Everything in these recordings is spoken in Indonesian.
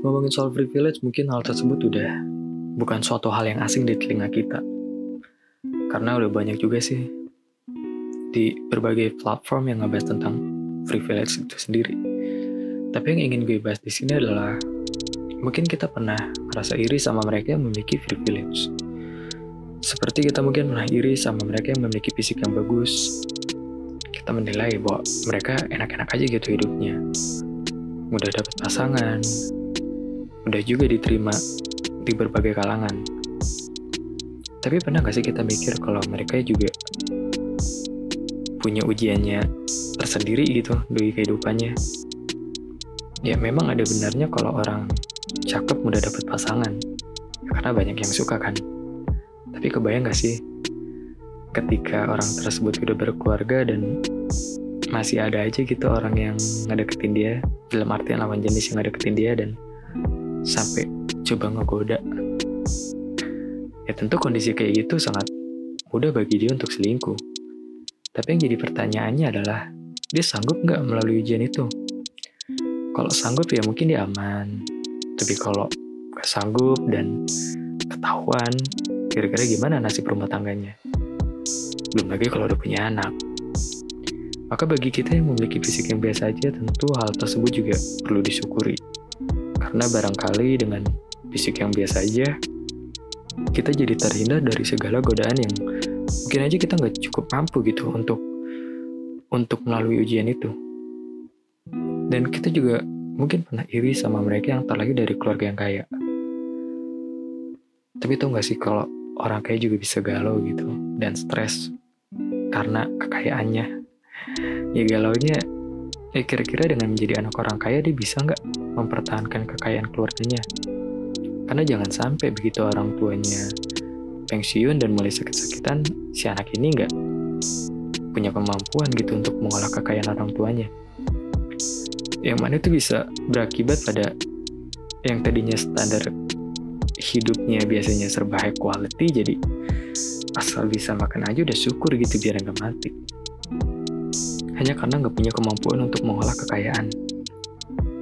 Ngomongin soal privilege, mungkin hal tersebut udah bukan suatu hal yang asing di telinga kita. Karena udah banyak juga sih di berbagai platform yang ngebahas tentang privilege itu sendiri. Tapi yang ingin gue bahas di sini adalah mungkin kita pernah merasa iri sama mereka yang memiliki privilege. Seperti kita mungkin pernah iri sama mereka yang memiliki fisik yang bagus. Kita menilai bahwa mereka enak-enak aja gitu hidupnya. Mudah dapat pasangan, udah juga diterima di berbagai kalangan. Tapi pernah gak sih kita mikir kalau mereka juga punya ujiannya tersendiri gitu dari kehidupannya? Ya memang ada benarnya kalau orang cakep mudah dapat pasangan. Karena banyak yang suka kan. Tapi kebayang gak sih ketika orang tersebut udah berkeluarga dan masih ada aja gitu orang yang ngedeketin dia dalam artian lawan jenis yang ngedeketin dia dan sampai coba ngegoda. Ya tentu kondisi kayak gitu sangat mudah bagi dia untuk selingkuh. Tapi yang jadi pertanyaannya adalah, dia sanggup nggak melalui ujian itu? Kalau sanggup ya mungkin dia aman. Tapi kalau nggak sanggup dan ketahuan, kira-kira gimana nasib rumah tangganya? Belum lagi kalau udah punya anak. Maka bagi kita yang memiliki fisik yang biasa aja, tentu hal tersebut juga perlu disyukuri. Karena barangkali dengan fisik yang biasa aja, kita jadi terhindar dari segala godaan yang mungkin aja kita nggak cukup mampu gitu untuk untuk melalui ujian itu. Dan kita juga mungkin pernah iri sama mereka yang terlahir dari keluarga yang kaya. Tapi tau gak sih kalau orang kaya juga bisa galau gitu dan stres karena kekayaannya. Ya galaunya ya kira-kira dengan menjadi anak orang kaya dia bisa nggak mempertahankan kekayaan keluarganya. Karena jangan sampai begitu orang tuanya pensiun dan mulai sakit-sakitan, si anak ini nggak punya kemampuan gitu untuk mengolah kekayaan orang tuanya. Yang mana itu bisa berakibat pada yang tadinya standar hidupnya biasanya serba high quality jadi asal bisa makan aja udah syukur gitu biar nggak mati. Hanya karena nggak punya kemampuan untuk mengolah kekayaan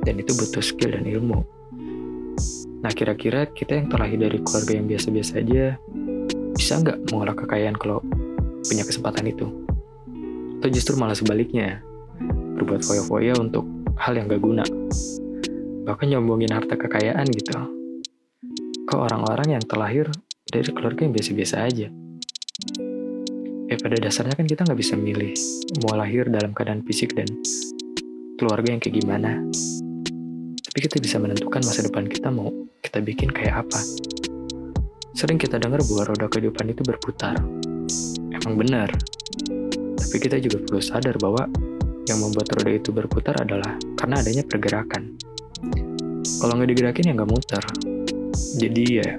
dan itu butuh skill dan ilmu. Nah kira-kira kita yang terlahir dari keluarga yang biasa-biasa aja bisa nggak mengolah kekayaan kalau punya kesempatan itu? Atau justru malah sebaliknya, berbuat foya-foya untuk hal yang gak guna. Bahkan nyombongin harta kekayaan gitu. Ke orang-orang yang terlahir dari keluarga yang biasa-biasa aja. Eh pada dasarnya kan kita nggak bisa milih mau lahir dalam keadaan fisik dan keluarga yang kayak gimana. Tapi kita bisa menentukan masa depan kita mau kita bikin kayak apa. Sering kita dengar bahwa roda kehidupan itu berputar. Emang benar. Tapi kita juga perlu sadar bahwa yang membuat roda itu berputar adalah karena adanya pergerakan. Kalau nggak digerakin ya nggak muter. Jadi ya,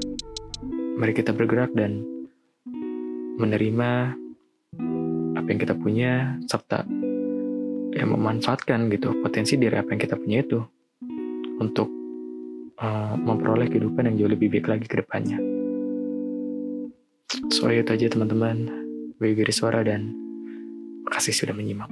mari kita bergerak dan menerima apa yang kita punya serta ya memanfaatkan gitu potensi dari apa yang kita punya itu untuk uh, memperoleh kehidupan yang jauh lebih baik lagi ke depannya. So itu aja teman-teman. Gue Giri Suara dan makasih sudah menyimak.